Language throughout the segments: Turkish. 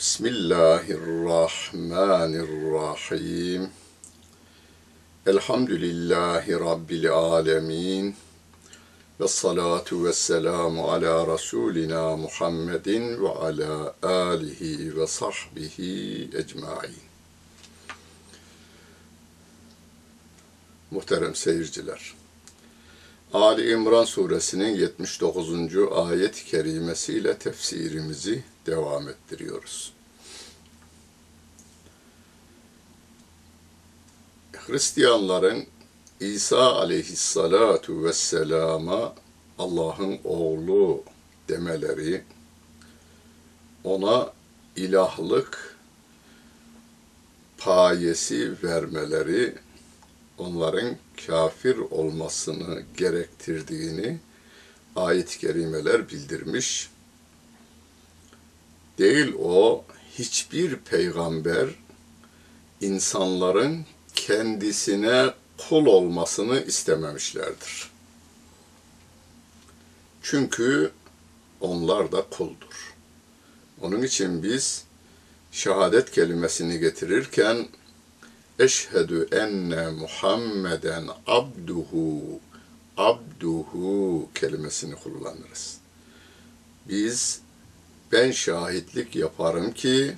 Bismillahirrahmanirrahim. Elhamdülillahi Rabbil alemin. Ve salatu ve selamu ala Resulina Muhammedin ve ala alihi ve sahbihi ecmain. Muhterem seyirciler, Ali İmran suresinin 79. ayet-i kerimesiyle tefsirimizi devam ettiriyoruz. Hristiyanların İsa aleyhissalatu vesselama Allah'ın oğlu demeleri, ona ilahlık payesi vermeleri, onların kafir olmasını gerektirdiğini ayet-i kerimeler bildirmiş. Değil o hiçbir peygamber insanların kendisine kul olmasını istememişlerdir. Çünkü onlar da kuldur. Onun için biz şehadet kelimesini getirirken eşhedü enne Muhammeden abduhu abduhu kelimesini kullanırız. Biz ben şahitlik yaparım ki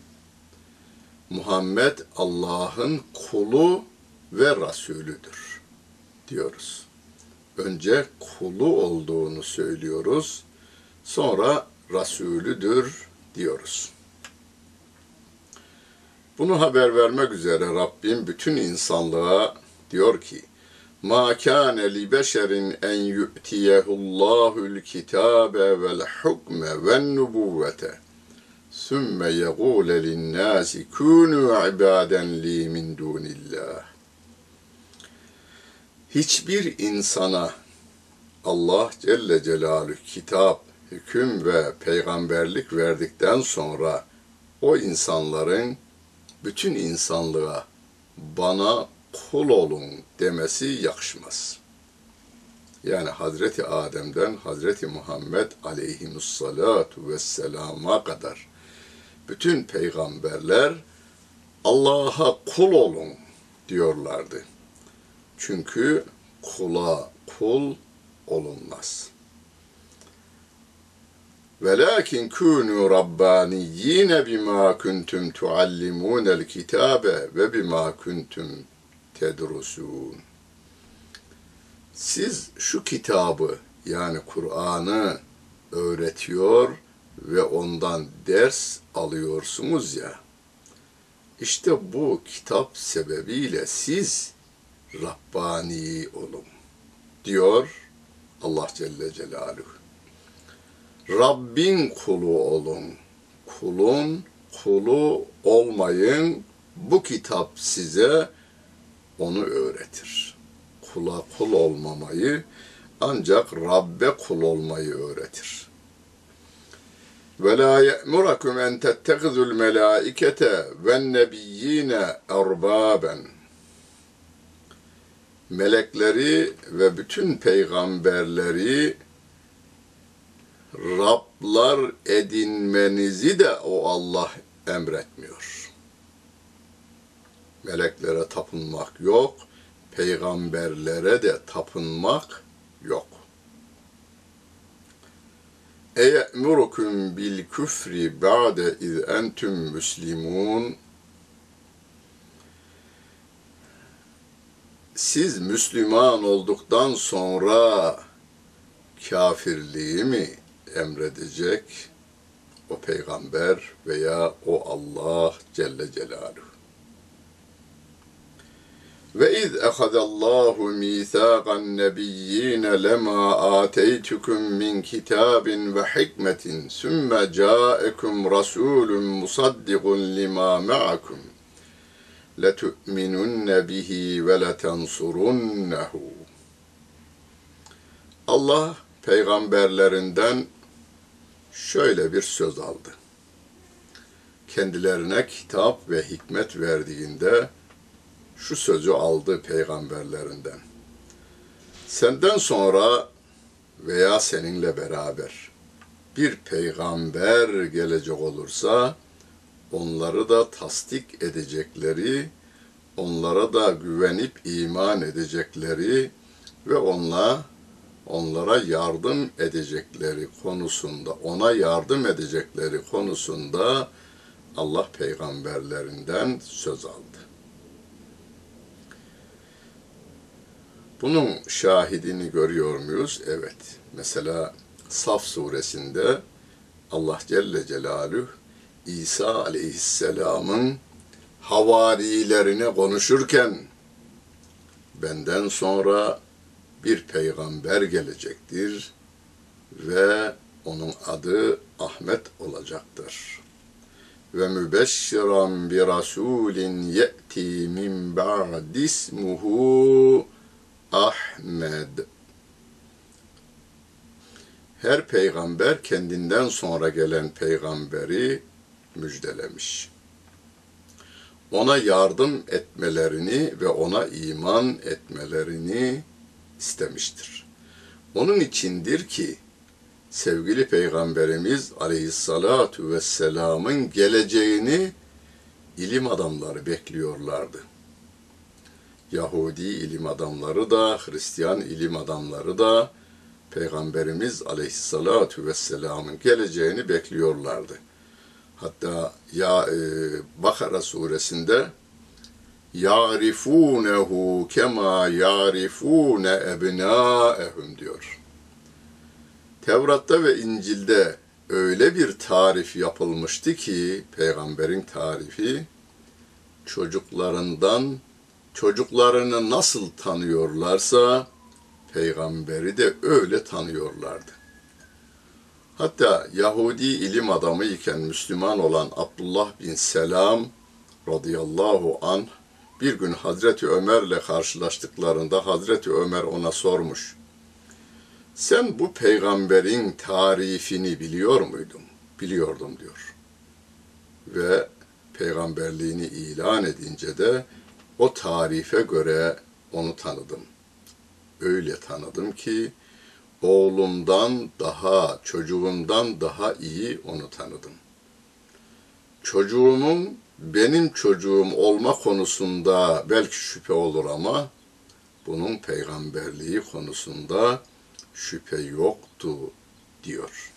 Muhammed Allah'ın kulu ve Rasulüdür diyoruz. Önce kulu olduğunu söylüyoruz, sonra Rasulüdür diyoruz. Bunu haber vermek üzere Rabbim bütün insanlığa diyor ki, kâne li beşerin en yu'tiyehullahul kitâbe vel hukme ven nubuvvete sümme yegûle linnâsi kûnû ibâden li min dûnillah. Hiçbir insana Allah Celle Celaluhu kitap, hüküm ve peygamberlik verdikten sonra o insanların bütün insanlığa bana kul olun demesi yakışmaz. Yani Hazreti Adem'den Hazreti Muhammed aleyhimussalatu vesselama kadar bütün peygamberler Allah'a kul olun diyorlardı. Çünkü kula kul olunmaz. Velakin kunu rabbaniyine bima kuntum tuallimunel kitabe ve bima kuntum tedrusun. Siz şu kitabı yani Kur'an'ı öğretiyor ve ondan ders alıyorsunuz ya. İşte bu kitap sebebiyle siz Rabbani olun diyor Allah Celle Celaluhu. Rabbin kulu olun. Kulun kulu olmayın. Bu kitap size onu öğretir. Kula kul olmamayı ancak Rabbe kul olmayı öğretir. Ve la ye'murakum en tettehizul melaikete ve nebiyyine erbaben. Melekleri ve bütün peygamberleri Rablar edinmenizi de o Allah emretmiyor. Meleklere tapınmak yok, peygamberlere de tapınmak yok. Eye'murukum bil küfri ba'de iz entüm müslimun Siz Müslüman olduktan sonra kafirliği mi emredecek o peygamber veya o Allah Celle Celaluhu. Ve iz ehadallahu mithaqan nebiyyin lema ateytukum min kitabin ve hikmetin sümme ca'ekum rasulun musaddiqun lima ma'akum letu'minunne bihi ve letensurunnehu. Allah peygamberlerinden şöyle bir söz aldı. Kendilerine kitap ve hikmet verdiğinde şu sözü aldı peygamberlerinden. Senden sonra veya seninle beraber bir peygamber gelecek olursa onları da tasdik edecekleri, onlara da güvenip iman edecekleri ve onunla onlara yardım edecekleri konusunda, ona yardım edecekleri konusunda Allah peygamberlerinden söz aldı. Bunun şahidini görüyor muyuz? Evet. Mesela Saf suresinde Allah Celle Celaluhu İsa aleyhisselamın havarilerine konuşurken benden sonra bir peygamber gelecektir ve onun adı Ahmet olacaktır. Ve mübeşşiran bi rasulin ye'ti min ba'di ismuhu Ahmed. Her peygamber kendinden sonra gelen peygamberi müjdelemiş. Ona yardım etmelerini ve ona iman etmelerini istemiştir. Onun içindir ki sevgili Peygamberimiz Aleyhissalatu vesselamın geleceğini ilim adamları bekliyorlardı. Yahudi ilim adamları da, Hristiyan ilim adamları da Peygamberimiz Aleyhissalatu vesselamın geleceğini bekliyorlardı. Hatta ya e, Bakara suresinde ya'rifunehu kema ya'rifune ebnâehum diyor. Tevrat'ta ve İncil'de öyle bir tarif yapılmıştı ki peygamberin tarifi çocuklarından çocuklarını nasıl tanıyorlarsa peygamberi de öyle tanıyorlardı. Hatta Yahudi ilim adamı iken Müslüman olan Abdullah bin Selam radıyallahu anh bir gün Hazreti Ömer'le karşılaştıklarında Hazreti Ömer ona sormuş. Sen bu peygamberin tarifini biliyor muydun? Biliyordum diyor. Ve peygamberliğini ilan edince de o tarife göre onu tanıdım. Öyle tanıdım ki oğlumdan daha, çocuğumdan daha iyi onu tanıdım. Çocuğumun benim çocuğum olma konusunda belki şüphe olur ama bunun peygamberliği konusunda şüphe yoktu diyor.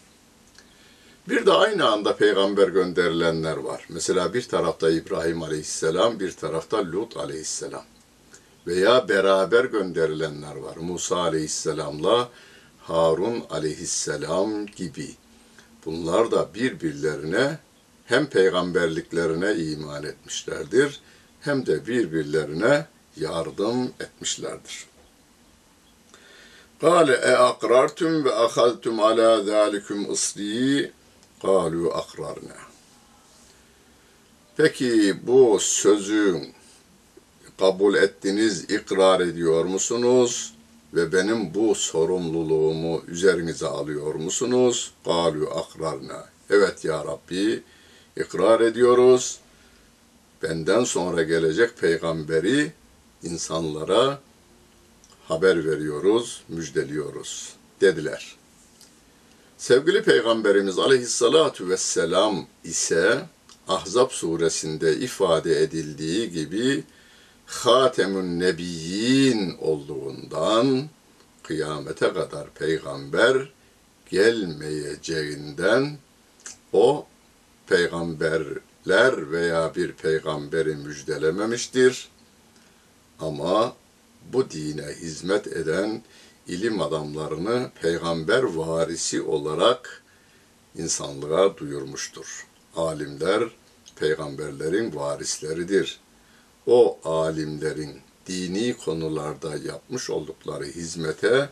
Bir de aynı anda peygamber gönderilenler var. Mesela bir tarafta İbrahim aleyhisselam, bir tarafta Lut aleyhisselam. Veya beraber gönderilenler var. Musa aleyhisselamla Harun aleyhisselam gibi. Bunlar da birbirlerine hem peygamberliklerine iman etmişlerdir hem de birbirlerine yardım etmişlerdir. قال أأقررتم وأخذتم على ذلكم إصري قالوا أقررنا Peki bu sözü kabul ettiniz, ikrar ediyor musunuz? Ve benim bu sorumluluğumu üzerinize alıyor musunuz? Galu akrarna. Evet ya Rabbi, ikrar ediyoruz. Benden sonra gelecek peygamberi insanlara haber veriyoruz, müjdeliyoruz dediler. Sevgili Peygamberimiz aleyhissalatu vesselam ise Ahzab suresinde ifade edildiği gibi Hatemün Nebiyyin olduğundan kıyamete kadar peygamber gelmeyeceğinden o peygamberler veya bir peygamberi müjdelememiştir. Ama bu dine hizmet eden ilim adamlarını peygamber varisi olarak insanlığa duyurmuştur. Alimler peygamberlerin varisleridir. O alimlerin dini konularda yapmış oldukları hizmete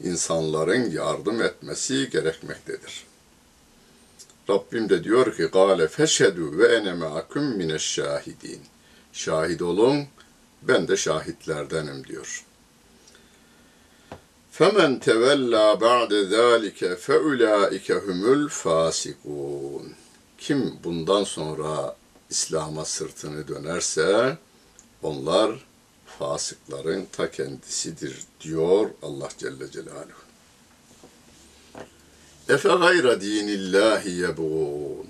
insanların yardım etmesi gerekmektedir. Rabbim de diyor ki gale feşhedü ve ene me'akum mineşşahidin. Şahit olun ben de şahitlerdenim diyor. Femen tevella ba'de zalike feulaike humul fasikun. Kim bundan sonra İslam'a sırtını dönerse onlar fasıkların ta kendisidir diyor Allah Celle Celaluhu. Efe gayra dinillahi yebğun.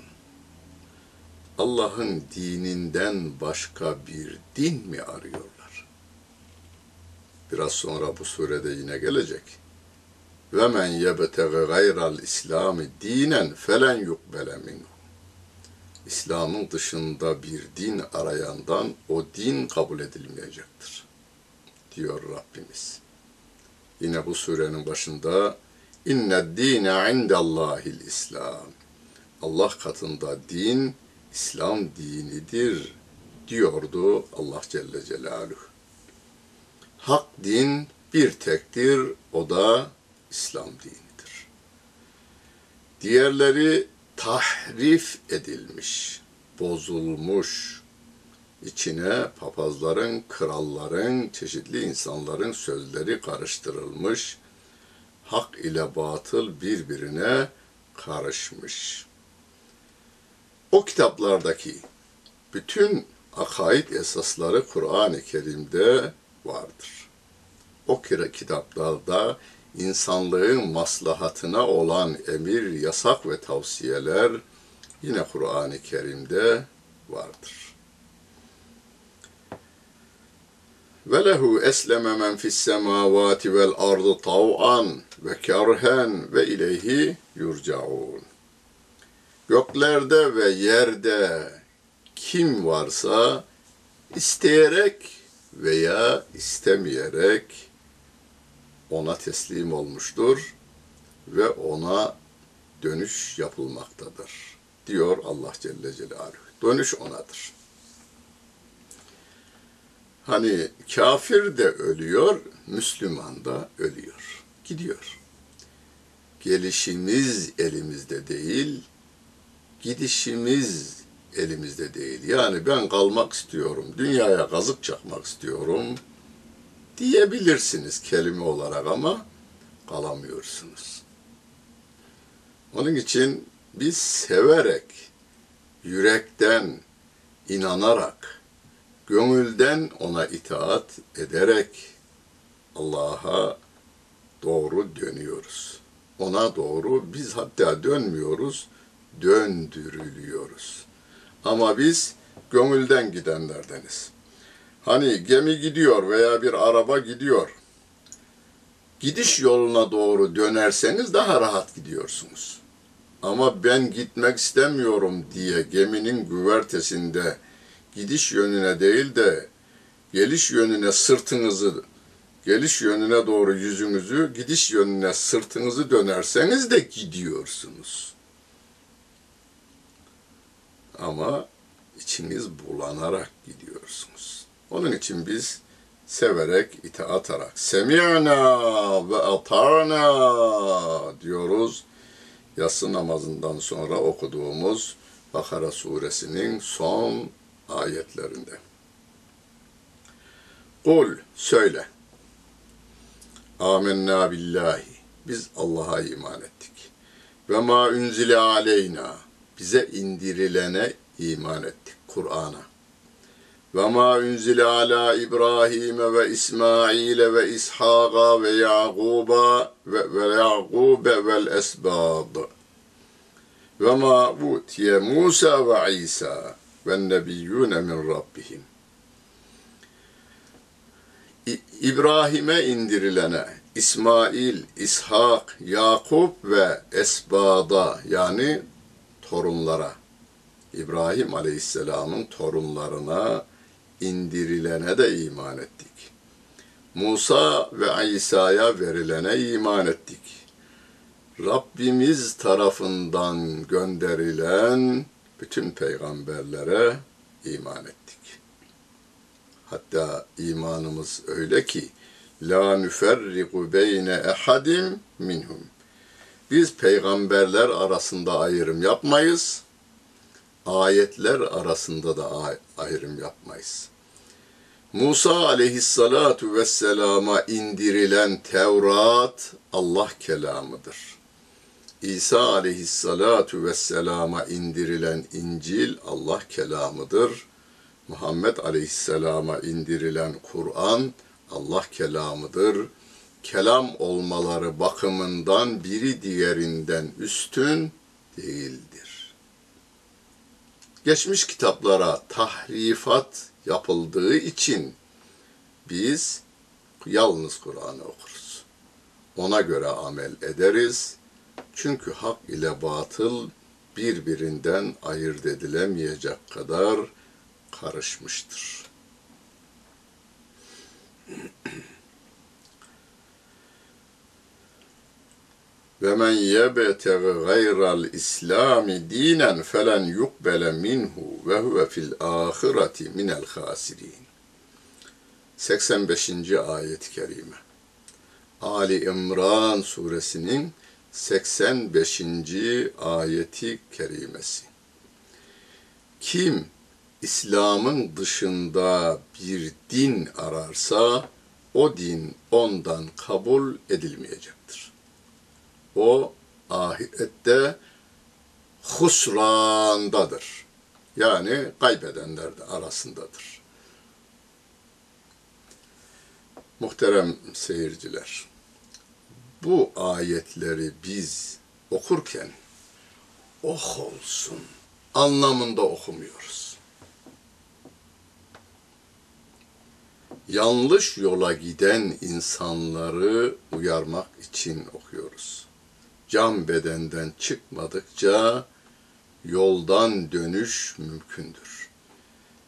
Allah'ın dininden başka bir din mi arıyorlar? Biraz sonra bu surede yine gelecek. Ve men yebtege gayral İslami dinen felen yukbele minhu. İslam'ın dışında bir din arayandan o din kabul edilmeyecektir. Diyor Rabbimiz. Yine bu surenin başında inne dine indallahil İslam. Allah katında din İslam dinidir diyordu Allah Celle Celaluhu. Hak din bir tektir, o da İslam dinidir. Diğerleri tahrif edilmiş, bozulmuş, içine papazların, kralların, çeşitli insanların sözleri karıştırılmış, hak ile batıl birbirine karışmış. O kitaplardaki bütün akaid esasları Kur'an-ı Kerim'de vardır. O kitaplarda insanlığın maslahatına olan emir, yasak ve tavsiyeler yine Kur'an-ı Kerim'de vardır. Ve lehu esleme men fis semavati vel ardı tav'an ve kerhen ve ileyhi yurcaun. Göklerde ve yerde kim varsa isteyerek veya istemeyerek ona teslim olmuştur ve ona dönüş yapılmaktadır diyor Allah Celle Celaluhu. Dönüş onadır. Hani kafir de ölüyor, Müslüman da ölüyor. Gidiyor. Gelişimiz elimizde değil, gidişimiz elimizde değil. Yani ben kalmak istiyorum, dünyaya kazık çakmak istiyorum diyebilirsiniz kelime olarak ama kalamıyorsunuz. Onun için biz severek, yürekten, inanarak, gönülden ona itaat ederek Allah'a doğru dönüyoruz. Ona doğru biz hatta dönmüyoruz, döndürülüyoruz. Ama biz gönülden gidenlerdeniz. Hani gemi gidiyor veya bir araba gidiyor. Gidiş yoluna doğru dönerseniz daha rahat gidiyorsunuz. Ama ben gitmek istemiyorum diye geminin güvertesinde gidiş yönüne değil de geliş yönüne sırtınızı geliş yönüne doğru yüzünüzü, gidiş yönüne sırtınızı dönerseniz de gidiyorsunuz. Ama içiniz bulanarak gidiyorsunuz. Onun için biz severek, itaat atarak semi'na ve ata'na diyoruz. Yatsı namazından sonra okuduğumuz Bakara suresinin son ayetlerinde. Kul söyle. Amenna billahi. Biz Allah'a iman ettik. Ve ma unzile aleyna. Bize indirilene iman ettik. Kur'an'a. Ve ma unzile ala İbrahim ve İsmail ve İshaka ve Yakuba ve, ve Yakube vel esbab. Ve ma utiye Musa ve İsa ve nebiyyune min Rabbihim. İbrahim'e indirilene, İsmail, İshak, Yakup ve Esbada yani torunlara, İbrahim Aleyhisselam'ın torunlarına indirilene de iman ettik. Musa ve İsa'ya verilene iman ettik. Rabbimiz tarafından gönderilen bütün peygamberlere iman ettik. Hatta imanımız öyle ki la nüferriku beyne ehadim minhum. Biz peygamberler arasında ayrım yapmayız. Ayetler arasında da ayrım yapmayız. Musa aleyhissalatu vesselama indirilen Tevrat Allah kelamıdır. İsa aleyhissalatu vesselama indirilen İncil Allah kelamıdır. Muhammed Aleyhisselam'a indirilen Kur'an Allah kelamıdır. Kelam olmaları bakımından biri diğerinden üstün değildir. Geçmiş kitaplara tahrifat yapıldığı için biz yalnız Kur'an'ı okuruz. Ona göre amel ederiz. Çünkü hak ile batıl birbirinden ayırt edilemeyecek kadar karışmıştır. ve men yebtegi gayral İslami dinen felen yukbele minhu ve huve fil ahireti minel hasirin. 85. ayet-i kerime. Ali İmran suresinin 85. ayeti kerimesi. Kim İslam'ın dışında bir din ararsa o din ondan kabul edilmeyecektir. O ahirette husrandadır. Yani kaybedenler de arasındadır. Muhterem seyirciler, bu ayetleri biz okurken oh olsun anlamında okumuyoruz. yanlış yola giden insanları uyarmak için okuyoruz. Can bedenden çıkmadıkça yoldan dönüş mümkündür.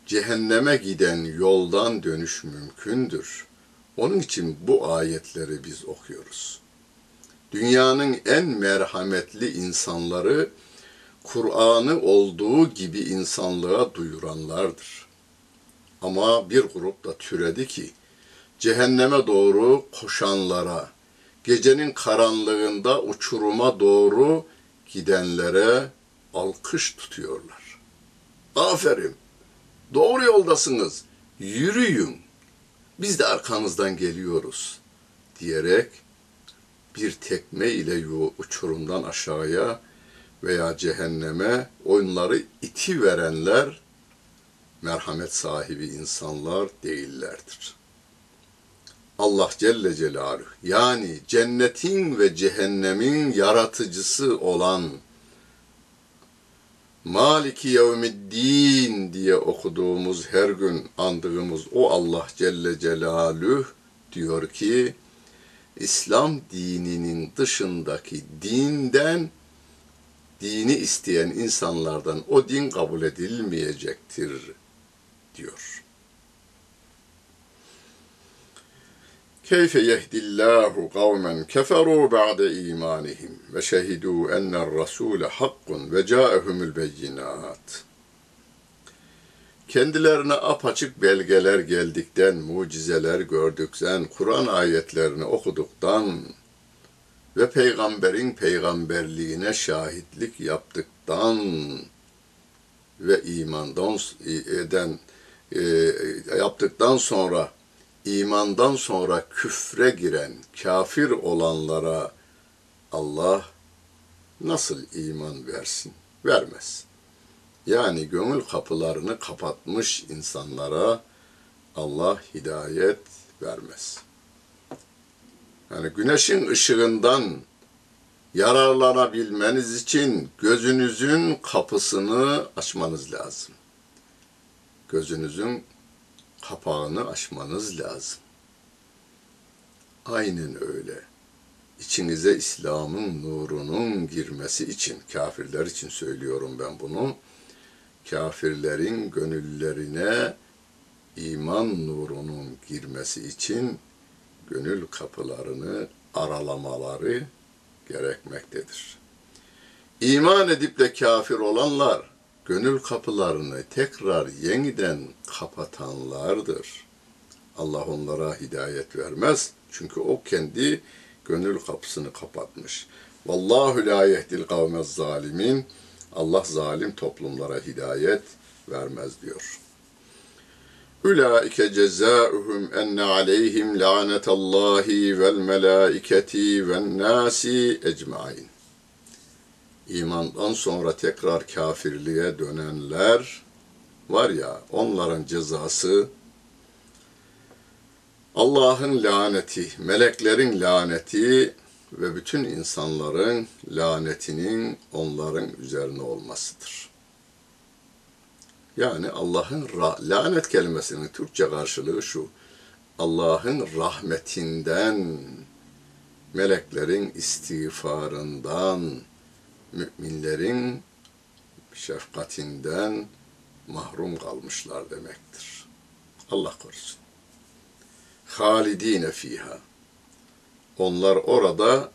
Cehenneme giden yoldan dönüş mümkündür. Onun için bu ayetleri biz okuyoruz. Dünyanın en merhametli insanları Kur'an'ı olduğu gibi insanlığa duyuranlardır. Ama bir grup da türedi ki cehenneme doğru koşanlara, gecenin karanlığında uçuruma doğru gidenlere alkış tutuyorlar. Aferin, doğru yoldasınız, yürüyün, biz de arkanızdan geliyoruz diyerek bir tekme ile uçurumdan aşağıya veya cehenneme onları iti verenler merhamet sahibi insanlar değillerdir. Allah Celle Celaluhu yani cennetin ve cehennemin yaratıcısı olan Maliki yevmiddin diye okuduğumuz her gün andığımız o Allah Celle Celaluhu diyor ki İslam dininin dışındaki dinden dini isteyen insanlardan o din kabul edilmeyecektir diyor. Keyfe yehdillahu kavmen keferu ba'de imanihim ve şehidu enne'r rasule hakkun ve ca'ehumul beyinat. Kendilerine apaçık belgeler geldikten, mucizeler gördükten, Kur'an ayetlerini okuduktan ve peygamberin peygamberliğine şahitlik yaptıktan ve imandan eden e, yaptıktan sonra imandan sonra küfre giren kafir olanlara Allah nasıl iman versin? Vermez. Yani gönül kapılarını kapatmış insanlara Allah hidayet vermez. Yani güneşin ışığından yararlanabilmeniz için gözünüzün kapısını açmanız lazım. Gözünüzün kapağını açmanız lazım. Aynen öyle. İçinize İslam'ın nurunun girmesi için, kafirler için söylüyorum ben bunu. Kafirlerin gönüllerine iman nurunun girmesi için gönül kapılarını aralamaları gerekmektedir. İman edip de kafir olanlar gönül kapılarını tekrar yeniden kapatanlardır. Allah onlara hidayet vermez. Çünkü o kendi gönül kapısını kapatmış. Vallahu la yehdil kavmez zalimin. Allah zalim toplumlara hidayet vermez diyor. Ulaike cezaohum enne aleyhim lanetallahi vel melaiketi ven nasi ecmain. İmandan sonra tekrar kafirliğe dönenler var ya onların cezası Allah'ın laneti, meleklerin laneti ve bütün insanların lanetinin onların üzerine olmasıdır. Yani Allah'ın lanet kelimesinin Türkçe karşılığı şu. Allah'ın rahmetinden, meleklerin istiğfarından, müminlerin şefkatinden mahrum kalmışlar demektir. Allah korusun. Halidine fiha. Onlar orada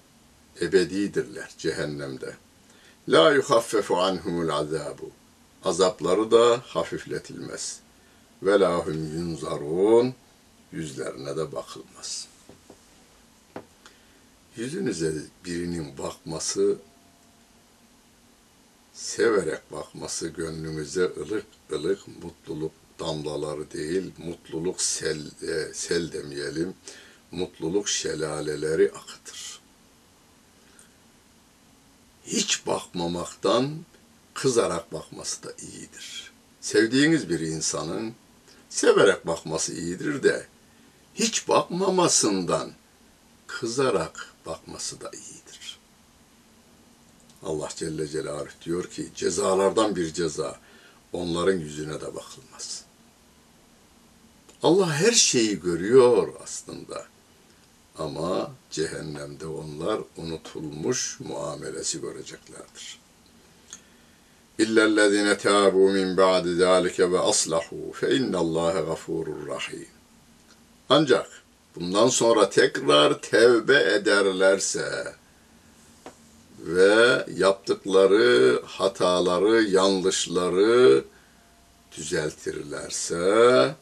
ebedidirler cehennemde. La yuhaffefu anhumul azabu. Azapları da hafifletilmez. Ve lahum yunzarun. Yüzlerine de bakılmaz. Yüzünüze birinin bakması, severek bakması gönlünüze ılık ılık mutluluk damlaları değil, mutluluk sel, e, sel demeyelim, mutluluk şelaleleri akıtır. Hiç bakmamaktan kızarak bakması da iyidir. Sevdiğiniz bir insanın severek bakması iyidir de hiç bakmamasından kızarak bakması da iyidir. Allah Celle Celaluhu diyor ki cezalardan bir ceza onların yüzüne de bakılmaz. Allah her şeyi görüyor aslında. Ama cehennemde onlar unutulmuş muamelesi göreceklerdir. İllellezine tâbû min ba'di zâlike ve aslahu fe innallâhe gafurur rahim. Ancak bundan sonra tekrar tevbe ederlerse ve yaptıkları hataları, yanlışları düzeltirlerse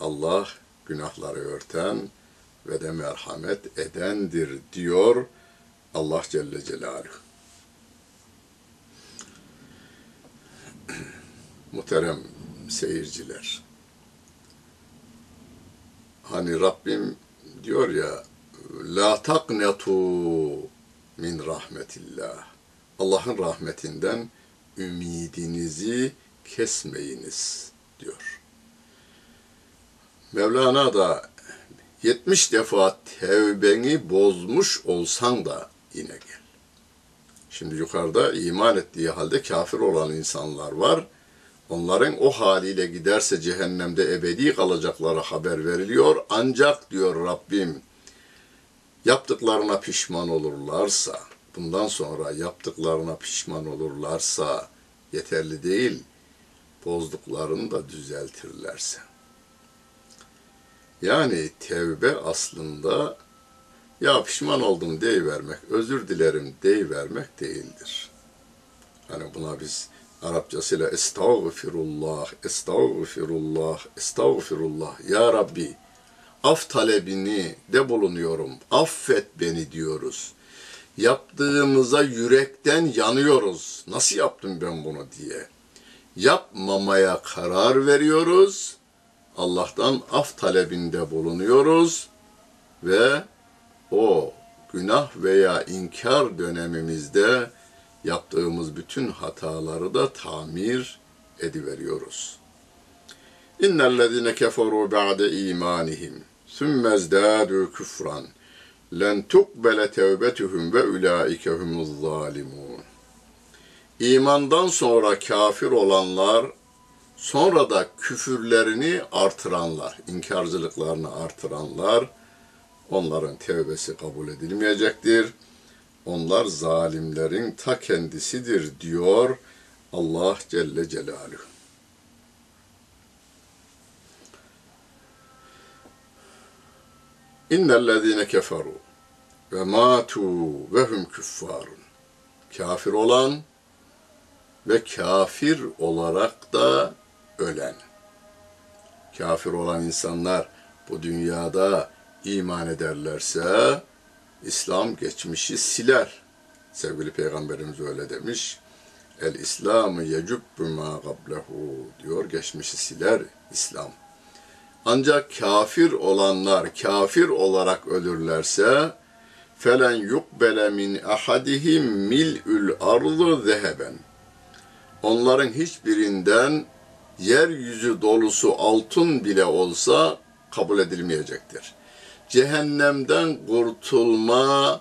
Allah günahları örten ve de merhamet edendir diyor Allah Celle Celaluhu. Muhterem seyirciler. Hani Rabbim diyor ya la taknetu min rahmetillah. Allah'ın rahmetinden ümidinizi kesmeyiniz diyor. Mevlana da 70 defa tevbeni bozmuş olsan da yine gel. Şimdi yukarıda iman ettiği halde kafir olan insanlar var. Onların o haliyle giderse cehennemde ebedi kalacakları haber veriliyor. Ancak diyor Rabbim yaptıklarına pişman olurlarsa, bundan sonra yaptıklarına pişman olurlarsa yeterli değil, bozduklarını da düzeltirlerse. Yani tevbe aslında ya pişman oldum deyivermek, özür dilerim deyivermek değildir. Hani buna biz Arapçasıyla estağfirullah, estağfirullah, estağfirullah. Ya Rabbi af talebini de bulunuyorum. Affet beni diyoruz. Yaptığımıza yürekten yanıyoruz. Nasıl yaptım ben bunu diye. Yapmamaya karar veriyoruz. Allah'tan af talebinde bulunuyoruz ve o günah veya inkar dönemimizde yaptığımız bütün hataları da tamir ediveriyoruz. İnnellezine keferu ba'de imanihim sümme zdadu küfran len tukbele tevbetuhum ve ulaike humuz zalimun. İmandan sonra kafir olanlar sonra da küfürlerini artıranlar, inkarcılıklarını artıranlar onların tevbesi kabul edilmeyecektir. Onlar zalimlerin ta kendisidir diyor Allah Celle Celaluhu. İnnellezine keferu ve matu ve hum küffarun. Kafir olan ve kafir olarak da ölen. Kafir olan insanlar bu dünyada iman ederlerse İslam geçmişi siler. Sevgili Peygamberimiz öyle demiş. El İslamı yecubbu ma qablehu diyor geçmişi siler İslam. Ancak kafir olanlar kafir olarak ölürlerse felen yukbele min ahadihim mil'ül ardı zeheben. Onların hiçbirinden yeryüzü dolusu altın bile olsa kabul edilmeyecektir. Cehennemden kurtulma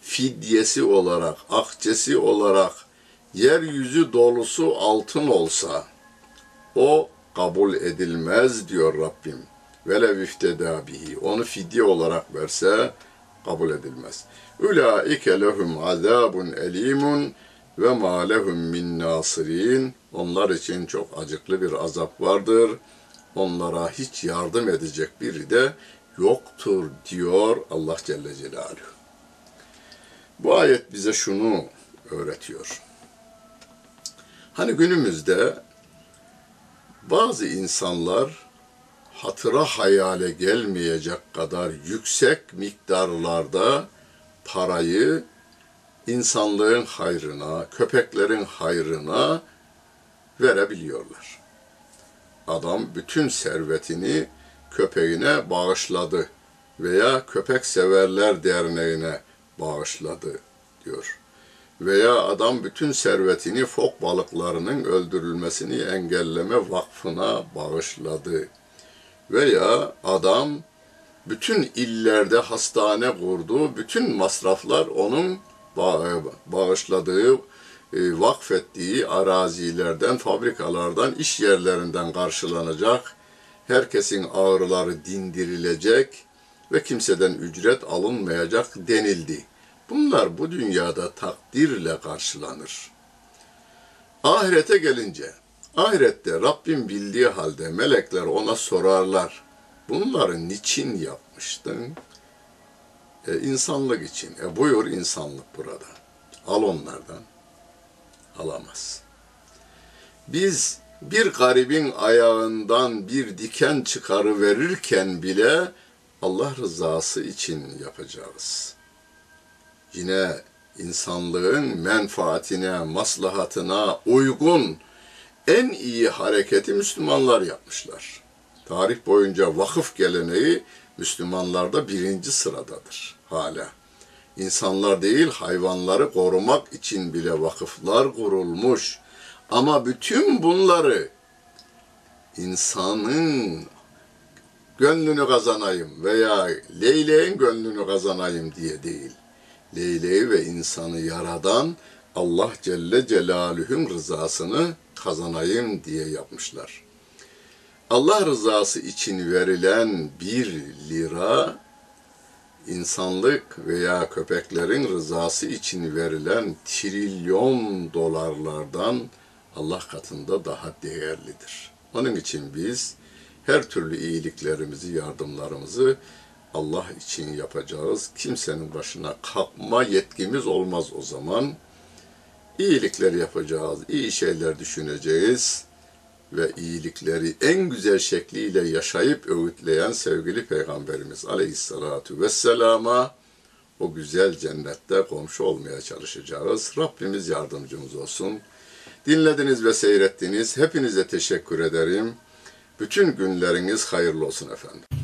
fidyesi olarak, akçesi olarak yeryüzü dolusu altın olsa o kabul edilmez diyor Rabbim. Velev ifteda bihi. Onu fidye olarak verse kabul edilmez. Ulaike lehum azabun elimun ve ma lehum min nasirin. Onlar için çok acıklı bir azap vardır. Onlara hiç yardım edecek biri de yoktur diyor Allah Celle Celaluhu. Bu ayet bize şunu öğretiyor. Hani günümüzde bazı insanlar hatıra hayale gelmeyecek kadar yüksek miktarlarda parayı insanlığın hayrına, köpeklerin hayrına verebiliyorlar. Adam bütün servetini köpeğine bağışladı veya köpek severler derneğine bağışladı diyor. Veya adam bütün servetini fok balıklarının öldürülmesini engelleme vakfına bağışladı. Veya adam bütün illerde hastane kurdu, bütün masraflar onun bağışladığı, e, vakfettiği arazilerden, fabrikalardan, iş yerlerinden karşılanacak. Herkesin ağrıları dindirilecek ve kimseden ücret alınmayacak denildi. Bunlar bu dünyada takdirle karşılanır. Ahirete gelince, ahirette Rabbim bildiği halde melekler ona sorarlar. Bunları niçin yapmıştın? E, insanlık için. E, buyur insanlık burada. Al onlardan. Alamaz. Biz bir garibin ayağından bir diken çıkarı verirken bile Allah rızası için yapacağız. Yine insanlığın menfaatine, maslahatına uygun en iyi hareketi Müslümanlar yapmışlar. Tarih boyunca vakıf geleneği Müslümanlarda birinci sıradadır hala. İnsanlar değil hayvanları korumak için bile vakıflar kurulmuş. Ama bütün bunları insanın gönlünü kazanayım veya leyleğin gönlünü kazanayım diye değil. Leyleği ve insanı yaradan Allah Celle Celaluhu'nun rızasını kazanayım diye yapmışlar. Allah rızası için verilen bir lira insanlık veya köpeklerin rızası için verilen trilyon dolarlardan Allah katında daha değerlidir. Onun için biz her türlü iyiliklerimizi, yardımlarımızı Allah için yapacağız. Kimsenin başına kalkma yetkimiz olmaz o zaman. İyilikler yapacağız, iyi şeyler düşüneceğiz ve iyilikleri en güzel şekliyle yaşayıp öğütleyen sevgili Peygamberimiz Aleyhisselatu Vesselam'a o güzel cennette komşu olmaya çalışacağız. Rabbimiz yardımcımız olsun. Dinlediniz ve seyrettiniz. Hepinize teşekkür ederim. Bütün günleriniz hayırlı olsun efendim.